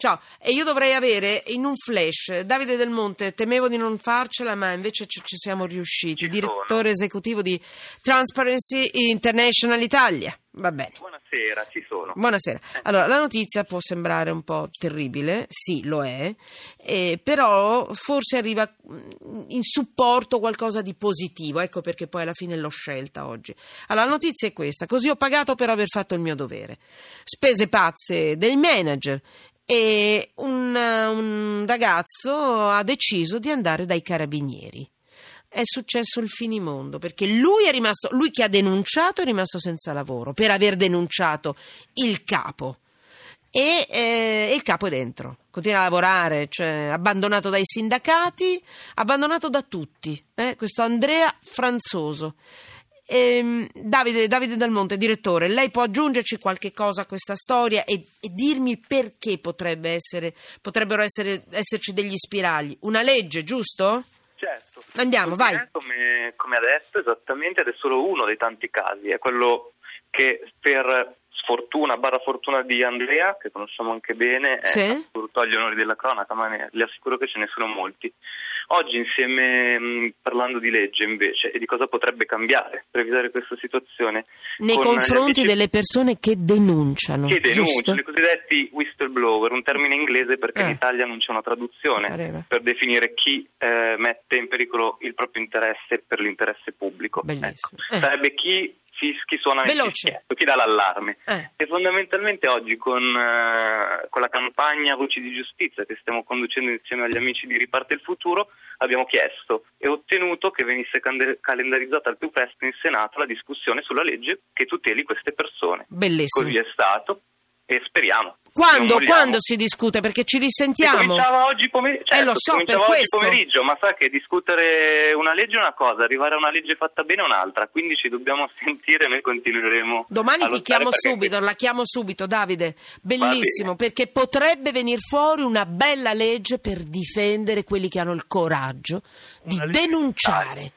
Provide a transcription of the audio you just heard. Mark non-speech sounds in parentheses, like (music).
Ciao, e io dovrei avere in un flash Davide Del Monte, temevo di non farcela, ma invece ci, ci siamo riusciti, Ci direttore esecutivo di Transparency International Italia. Va bene. Buonasera, ci sono. Buonasera. Allora, la notizia può sembrare un po' terribile, sì, lo è, eh, però forse arriva mm, in supporto qualcosa di positivo, ecco perché poi alla fine l'ho scelta oggi. Allora, la notizia è questa, così ho pagato per aver fatto il mio dovere. Spese pazze del manager e un, un ragazzo ha deciso di andare dai carabinieri è successo il finimondo perché lui è rimasto, lui che ha denunciato è rimasto senza lavoro per aver denunciato il capo. E eh, il capo è dentro, continua a lavorare, cioè abbandonato dai sindacati, abbandonato da tutti. eh, Questo Andrea Franzoso. Ehm, Davide, Davide Del Monte, direttore, lei può aggiungerci qualche cosa a questa storia e, e dirmi perché potrebbe essere, potrebbero essere, esserci degli spiragli? Una legge, giusto? Certo. Andiamo, vai. Come, come ha detto, esattamente, ed è solo uno dei tanti casi. È quello che per sfortuna, barra fortuna di Andrea, che conosciamo anche bene, è Sì. assoluto agli onori della cronaca, ma ne- le assicuro che ce ne sono molti. Oggi insieme, mh, parlando di legge invece, e di cosa potrebbe cambiare per evitare questa situazione, Nei con confronti delle persone che denunciano, che denunciano, i cosiddetti whistleblower, un termine inglese perché Eh. in Italia non c'è una traduzione per definire chi eh, mette in pericolo il proprio interesse per l'interesse pubblico. Bellissimo. Ecco. Eh. Sarebbe chi, chi, chi suona nel Veloce. fischietto, chi dà l'allarme. Eh. E fondamentalmente oggi con, eh, con la campagna Voci di Giustizia che stiamo conducendo insieme agli amici di Riparte il Futuro abbiamo chiesto e ottenuto che venisse calendarizzata al più presto in Senato la discussione sulla legge che tuteli queste persone. Bellissimo. Così è stato e speriamo. Quando, quando si discute? Perché ci risentiamo. cominciava oggi pomeriggio, certo, Eh, lo si so, per oggi questo. pomeriggio, ma sa che discutere una legge è una cosa, arrivare a una legge fatta bene è un'altra, quindi ci dobbiamo (laughs) sentire e noi continueremo Domani ti chiamo perché- subito, la chiamo subito, Davide. Bellissimo, perché potrebbe venire fuori una bella legge per difendere quelli che hanno il coraggio di denunciare.